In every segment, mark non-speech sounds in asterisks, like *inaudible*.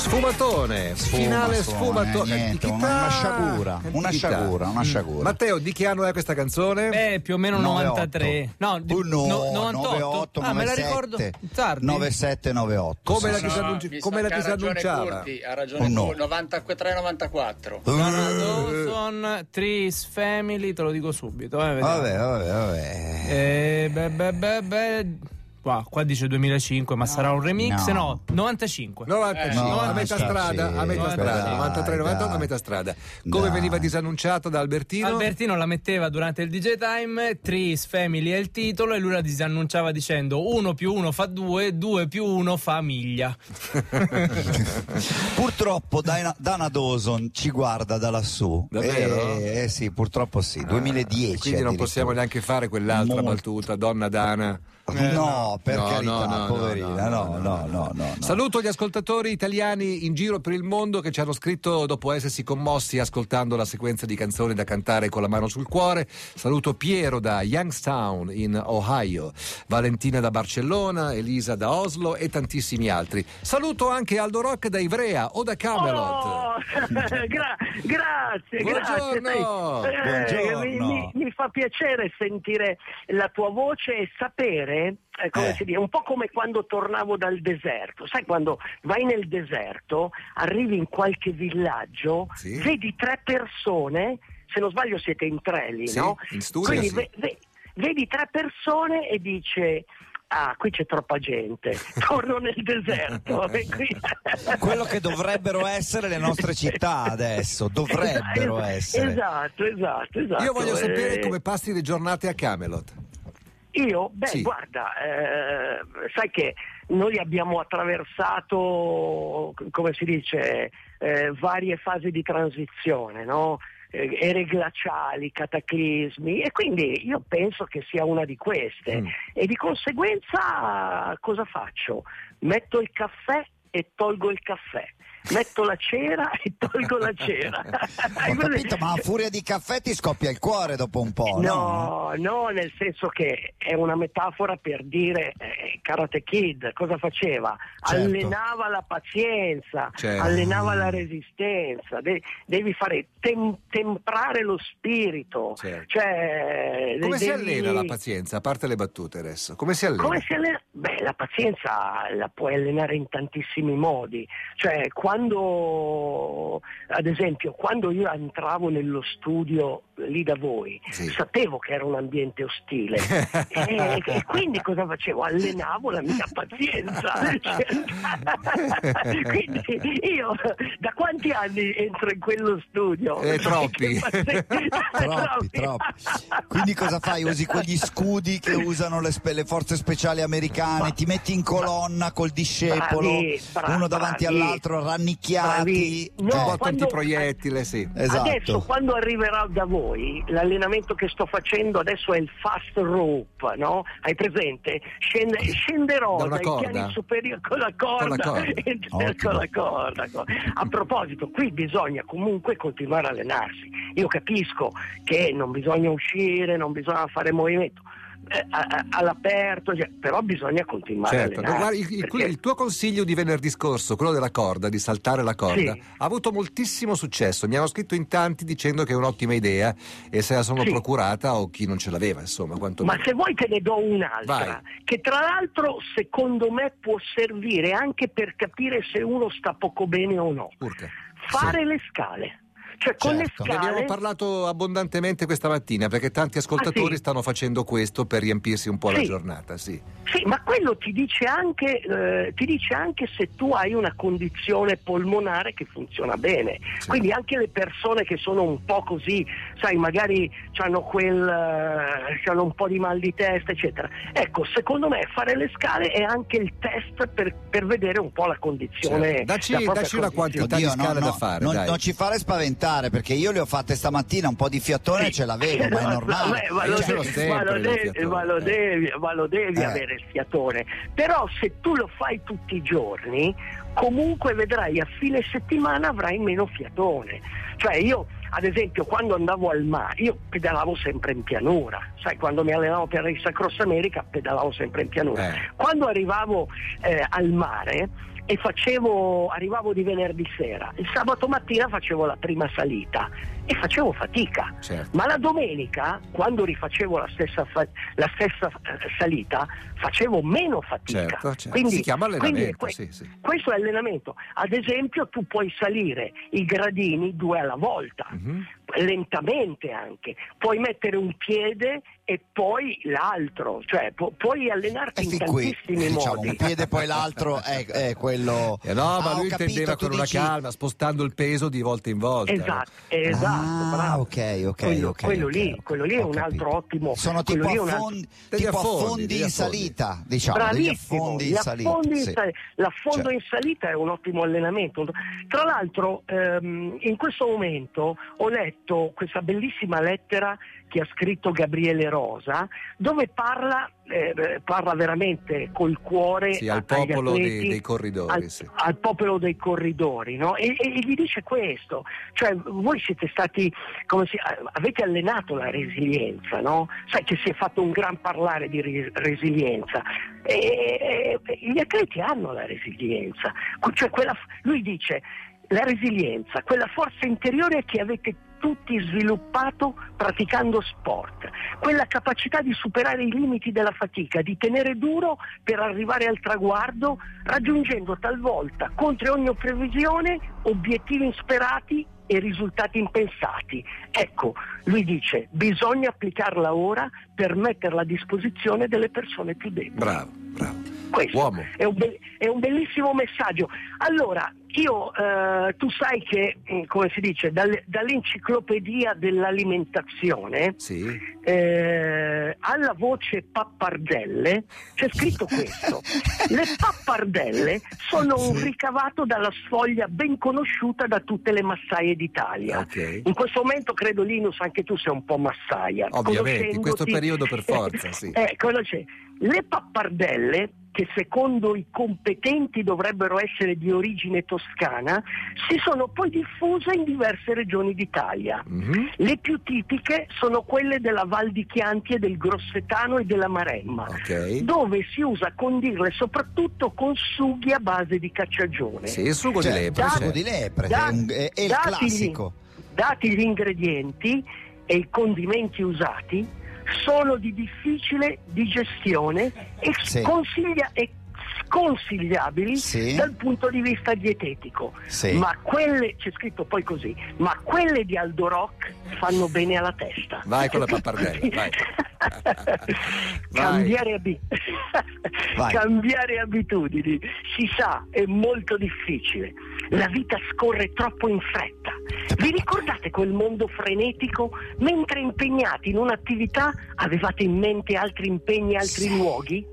Sfumatone, Sfuma, finale sfuma, sfumatone. eh, niente, una- sciagura, una sciagura, una Mm. sciagura. Matteo, di che anno è questa canzone? Eh, più o meno 93. No, di- Uh, no, no, 98. 98, ah, me la 97, ricordo tardi. 97, 98. Come la sì, come si ragione annunciava? Ha ragione Oh, no. Curti, 93-94. Dawson, Tris, Family, te lo dico subito. Eh. Vabbè, vabbè, vabbè. Eh, beh, beh, beh, beh. Qua, qua dice 2005, ma sarà un remix? No. No, 95. 95, Eh, a metà strada, sì, a metà strada, 93, 98 a metà strada. Come Dai. veniva disannunciato da Albertino? Albertino la metteva durante il DJ Time, Tris Family è il titolo e lui la disannunciava dicendo 1 più 1 fa 2, 2 più 1 fa miglia. *laughs* Purtroppo Dana, Dana Dawson ci guarda da lassù. Davvero? Eh, eh sì, purtroppo sì. 2010. Quindi non possiamo neanche fare quell'altra Molto. battuta, donna Dana. No, per No, carità, no, no, poverina. no, No, no, no, no, no. no. Saluto gli ascoltatori italiani in giro per il mondo che ci hanno scritto dopo essersi commossi ascoltando la sequenza di canzoni da cantare con la mano sul cuore. Saluto Piero da Youngstown in Ohio, Valentina da Barcellona, Elisa da Oslo e tantissimi altri. Saluto anche Aldo Rock da Ivrea o da Camelot. Oh, *laughs* gra- grazie, Buongiorno. grazie. sai, eh, Buongiorno. mi, mi- mi fa piacere sentire la tua voce e sapere, eh, come Eh. si dice, un po' come quando tornavo dal deserto. Sai, quando vai nel deserto, arrivi in qualche villaggio, Sì. vedi tre persone, se non sbaglio siete in tre lì, Sì, no? in studio, Quindi sì. ve- ve- vedi tre persone e dice... Ah, qui c'è troppa gente, *laughs* torno nel deserto. *laughs* Quello che dovrebbero essere le nostre città adesso, dovrebbero Esatto, essere. Esatto, esatto, esatto. Io voglio sapere Eh, come passi le giornate a Camelot. Io? Beh, Sì. guarda, eh, sai che noi abbiamo attraversato, come si dice, eh, varie fasi di transizione, no? Eh, ere glaciali, cataclismi e quindi io penso che sia una di queste Mm. e di conseguenza cosa faccio? Metto il caffè e tolgo il caffè, metto la cera e tolgo la cera. *laughs* Capito, ma a furia di caffè ti scoppia il cuore dopo un po', no? No, no, nel senso che è una metafora per dire eh, Karate Kid cosa faceva? Certo. Allenava la pazienza, Certo. allenava la resistenza, de- devi fare tem- temprare lo spirito. Certo. Cioè, Come si devi- allena la pazienza, a parte le battute adesso? Come si allena? come si allena? Beh, la pazienza la puoi allenare in tantissimi modi. Cioè, quando, ad esempio, quando io entravo nello studio lì da voi, Sì. sapevo che era un ambiente ostile. *laughs* e, e quindi cosa facevo? Allenavo la mia pazienza. *laughs* quindi io da quanti anni entro in quello studio? Eh, *laughs* troppi. Troppi, troppi. Quindi cosa fai? Usi quegli scudi che usano le, le forze speciali americane, ti metti in colonna col discepolo, Bravi, bra- uno davanti bravi. all'altro, rannicchiati. Bravi. No, Un po' quando- antiproiettile, sì. Esatto. Adesso quando arriverò da voi, l'allenamento che sto facendo adesso è il fast rope, no? Hai presente? Scende- scenderò Da dai corda? piani superiori con la corda, Con la corda. Ottimo. *laughs* con la corda. co- A proposito, qui bisogna comunque continuare a allenarsi. Io capisco che non bisogna uscire, non bisogna fare movimento. Eh, all'aperto, cioè, però bisogna continuare Certo, no, guarda, il, perché- il tuo consiglio di venerdì scorso, quello della corda, di saltare la corda, Sì. ha avuto moltissimo successo. Mi hanno scritto in tanti dicendo che è un'ottima idea e se la sono Sì. procurata o chi non ce l'aveva, insomma. Quanto Ma se vuoi te ne do un'altra, Vai. che tra l'altro secondo me può servire anche per capire se uno sta poco bene o no. Urca. Fare Sì. le scale. Cioè con Certo. le Ne abbiamo scale... parlato abbondantemente questa mattina perché tanti ascoltatori Ah, sì? stanno facendo questo per riempirsi un po' la Sì. giornata, sì. Sì, ma quello ti dice, anche, eh, ti dice anche se tu hai una condizione polmonare che funziona bene. Sì. Quindi anche le persone che sono un po' così, sai, magari hanno quel eh, c'hanno un po' di mal di testa, eccetera. Ecco, secondo me fare le scale è anche il test per, per vedere un po' la condizione. Certo. Dacci- la dacci una quantità di Oddio, scale no, da no, fare, non, dai. non ci fare spaventare perché io le ho fatte stamattina un po' di fiatone e ce l'avevo, ma è *laughs* No, normale. vabbè, ma, lo Io ce l'ho devi, sempre ma lo il devi- fiatone, ma lo devi- ma lo devi Eh. avere il fiatone. Però se tu lo fai tutti i giorni, comunque vedrai a fine settimana avrai meno fiatone. Cioè io, ad esempio, quando andavo al mare, io pedalavo sempre in pianura. Sai, quando mi allenavo per il Sacross America pedalavo sempre in pianura. Eh. Quando arrivavo eh, al mare e facevo, arrivavo di venerdì sera. Il sabato mattina facevo la prima salita e facevo fatica. Certo. Ma la domenica, quando rifacevo la stessa, fa- la stessa eh, salita, facevo meno fatica. Certo, certo. Quindi- Si chiama allenamento, que- sì, sì. Questo è allenamento. Ad esempio, tu puoi salire i gradini due alla volta Mhm. Lentamente anche, puoi mettere un piede e poi l'altro, cioè pu- puoi allenarti E in fin qui, tantissimi diciamo, modi. un piede poi l'altro è, è quello... Eh no, ma Ah, lui capito, intendeva con una dici- calma, spostando il peso di volta in volta. Esatto, esatto, Ah, bravo. ok, ok, quello, ok, quello ok, lì, quello lì è un altro ottimo. Sono tipo, altro- affondi, Degli tipo affondi, affondi in salita, diciamo, Bravissimo, affondi in salita. affondi in sì. sal- l'affondo Certo. in salita è un ottimo allenamento. Tra l'altro ehm, in questo momento ho letto questa bellissima lettera che ha scritto Gabriele Rosa dove parla, eh, parla veramente col cuore Sì, al popolo dei- atleti, dei corridori, al, sì. al popolo dei corridori no? e, e gli dice questo cioè voi siete stati come si, avete allenato la resilienza no? sai che si è fatto un gran parlare di ri- resilienza e, e- gli atleti hanno la resilienza cioè quella, lui dice la resilienza quella forza interiore che avete tutti sviluppato praticando sport, quella capacità di superare i limiti della fatica, di tenere duro per arrivare al traguardo, raggiungendo talvolta contro ogni previsione obiettivi insperati e risultati impensati. Ecco, lui dice, bisogna applicarla ora per metterla a disposizione delle persone più deboli. Bravo, bravo. Questo. È, un be- è un bellissimo messaggio. Allora, io, eh, tu sai che, mm, come si dice, dal- dall'enciclopedia dell'alimentazione Sì. eh, alla voce pappardelle c'è scritto questo. Le pappardelle sono un Sì. ricavato dalla sfoglia ben conosciuta da tutte le massaie d'Italia. Ok. In questo momento credo Linus anche tu sei un po' massaia. Ovviamente, in questo periodo per forza, *laughs* sì. Eh, Le pappardelle che secondo i competenti dovrebbero essere di origine toscana, si sono poi diffuse in diverse regioni d'Italia. Mhm. Le più tipiche sono quelle della Val di Chianti e del Grossetano e della Maremma, Ok. dove si usa condirle soprattutto con sughi a base di cacciagione. Sì, il sugo Cioè, di lepre. il sì. sugo di lepre, che Da- è, un- è- è il datigli- classico. Dati gli ingredienti e i condimenti usati, sono di difficile digestione e, Sì. sconsiglia- e sconsigliabili Sì. dal punto di vista dietetico. Sì. Ma quelle, c'è scritto poi così, ma quelle di Aldo Rock fanno bene alla testa. Vai con la pappardella, *laughs* vai. Cambiare, Vai. Cambiare abitudini, si sa, è molto difficile. La vita scorre troppo in fretta. Vi ricordate quel mondo frenetico? Mentre impegnati in un'attività avevate in mente altri impegni, altri luoghi?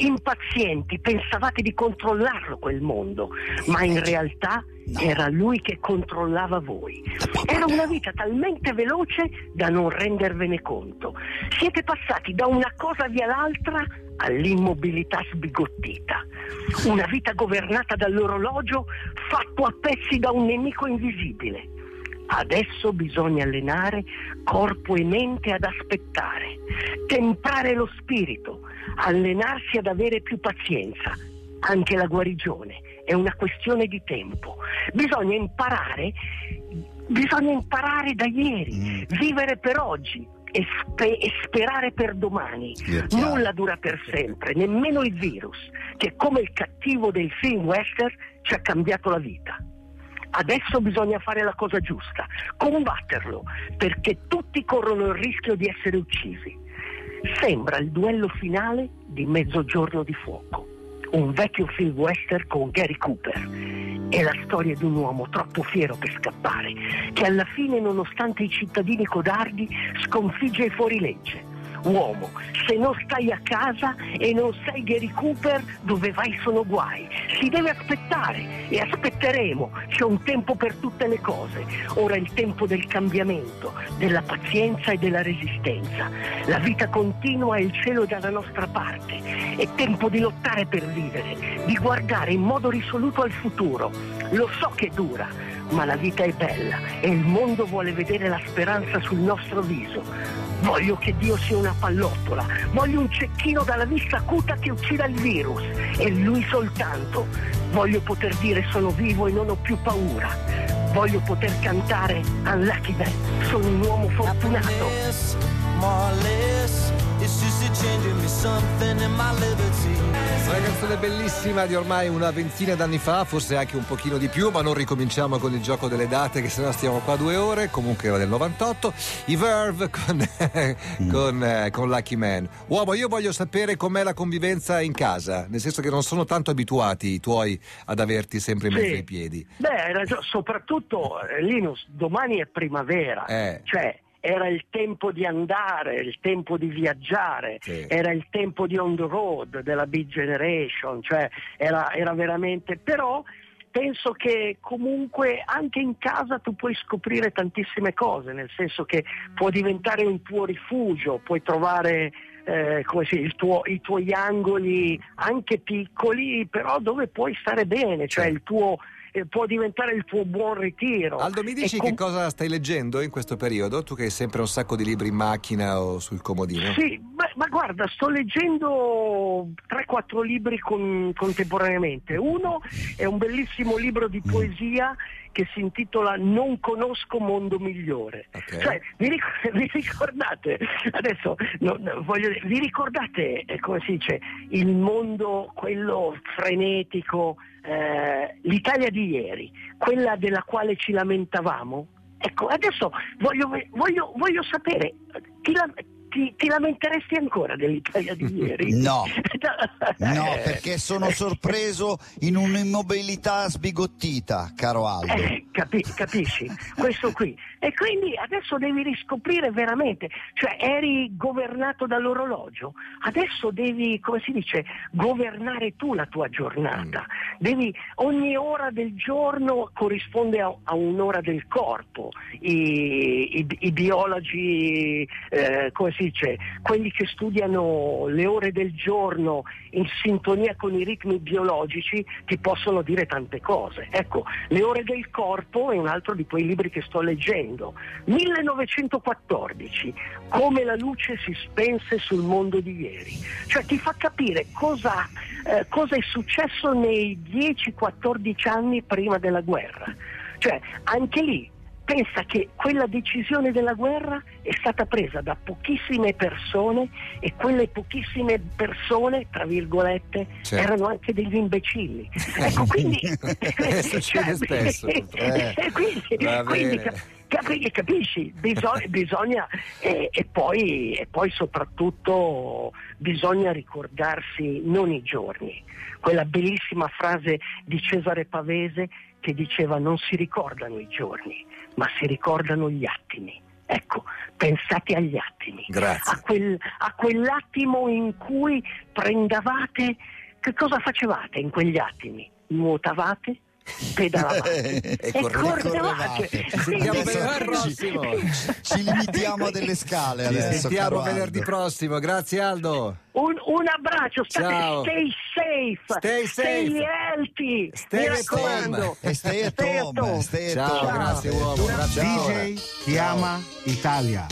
Impazienti, pensavate di controllarlo quel mondo, ma in realtà era lui che controllava voi. Era una vita talmente veloce da non rendervene conto. Siete passati da una cosa via l'altra all'immobilità sbigottita. Una vita governata dall'orologio fatto a pezzi da un nemico invisibile. Adesso bisogna allenare corpo e mente ad aspettare, temprare lo spirito, allenarsi ad avere più pazienza. Anche la guarigione è una questione di tempo. Bisogna imparare, bisogna imparare da ieri, Mm. vivere per oggi e, spe- e sperare per domani. Sì. Nulla dura per sempre, nemmeno il virus, che come il cattivo del film western ci ha cambiato la vita. Adesso bisogna fare la cosa giusta, combatterlo, perché tutti corrono il rischio di essere uccisi. Sembra il duello finale di Mezzogiorno di fuoco, un vecchio film western con Gary Cooper. È la storia di un uomo troppo fiero per scappare, che alla fine, nonostante i cittadini codardi, sconfigge i fuorilegge. Uomo, se non stai a casa e non sei Gary Cooper, dove vai sono guai. Si deve aspettare e aspetteremo. C'è un tempo per tutte le cose. Ora è il tempo del cambiamento, della pazienza e della resistenza. La vita continua e il cielo è dalla nostra parte. È tempo di lottare per vivere, di guardare in modo risoluto al futuro. Lo so che dura, ma la vita è bella e il mondo vuole vedere la speranza sul nostro viso. Voglio che Dio sia una pallottola, voglio un cecchino dalla vista acuta che uccida il virus e lui soltanto. Voglio poter dire sono vivo e non ho più paura. Voglio poter cantare Unlucky Man, sono un uomo fortunato. Una canzone bellissima di ormai una ventina d'anni fa, forse anche un pochino di più, ma non ricominciamo con il gioco delle date, che sennò stiamo qua due ore. Comunque era del 98. I Verve con, con, eh, con Lucky Man. Uomo, io voglio sapere com'è la convivenza in casa, nel senso che non sono tanto abituati i tuoi ad averti sempre in mezzo Sì. ai piedi. Beh, hai ragione, soprattutto eh, Linus, domani è primavera, Eh. cioè era il tempo di andare, il tempo di viaggiare, Sì. era il tempo di on the road della big generation, cioè era, era veramente... però penso che comunque anche in casa tu puoi scoprire tantissime cose, nel senso che può diventare un tuo rifugio, puoi trovare eh, come si, il tuo- i tuoi angoli anche piccoli, però dove puoi stare bene, cioè il tuo, eh, può diventare il tuo buon ritiro. Aldo, mi dici com- che cosa stai leggendo in questo periodo? Tu che hai sempre un sacco di libri in macchina o sul comodino. Sì, ma guarda, sto leggendo 3-4 libri con- contemporaneamente. Uno è un bellissimo libro di poesia che si intitola Non conosco mondo migliore. Ok. Cioè, vi, ric- *laughs* vi ricordate, adesso no, no, voglio dire, vi ricordate, eh, come si dice, il mondo, quello frenetico, eh, l'Italia di ieri, quella della quale ci lamentavamo? Ecco, adesso voglio, voglio- voglio sapere, ti, la- ti- ti lamenteresti ancora dell'Italia di ieri? *laughs* No. *laughs* No, perché sono sorpreso in un'immobilità sbigottita, caro Aldo. Eh, capi- capisci? Questo qui. E quindi adesso devi riscoprire veramente, cioè eri governato dall'orologio, adesso devi, come si dice, governare tu la tua giornata. Devi, ogni ora del giorno corrisponde a, a un'ora del corpo. I, i- i biologi, eh, come si dice, quelli che studiano le ore del giorno in sintonia con i ritmi biologici ti possono dire tante cose. Ecco, Le ore del corpo è un altro di quei libri che sto leggendo. 1914, come la luce si spense sul mondo di ieri. Cioè ti fa capire cosa, eh, cosa è successo nei 10-14 anni prima della guerra. Cioè anche lì pensa che quella decisione della guerra è stata presa da pochissime persone e quelle pochissime persone, tra virgolette, Certo. erano anche degli imbecilli. *laughs* Ecco, quindi... *laughs* Succede spesso, *laughs* eh. quindi, quindi cap- capi- capisci? Bisogna, bisogna e, e poi, e poi soprattutto bisogna ricordarsi non i giorni. Quella bellissima frase di Cesare Pavese che diceva non si ricordano i giorni, ma si ricordano gli attimi. Ecco, pensate agli attimi, a, quel- a quell'attimo in cui prendavate, che cosa facevate in quegli attimi? Nuotavate? Pedalavate *laughs* E e correvate. correvate. Ci sentiamo Quindi- venerdì prossimo. Ci limitiamo a delle scale Ci adesso. sentiamo venerdì prossimo. Grazie Aldo. Un, un abbraccio, state, Ciao. stay safe, Stay safe. healthy, Stay mi at raccomando. home. E stai at home, stai at Ciao, home. grazie uomo. Grazie ancora. DJ ti ama Italia.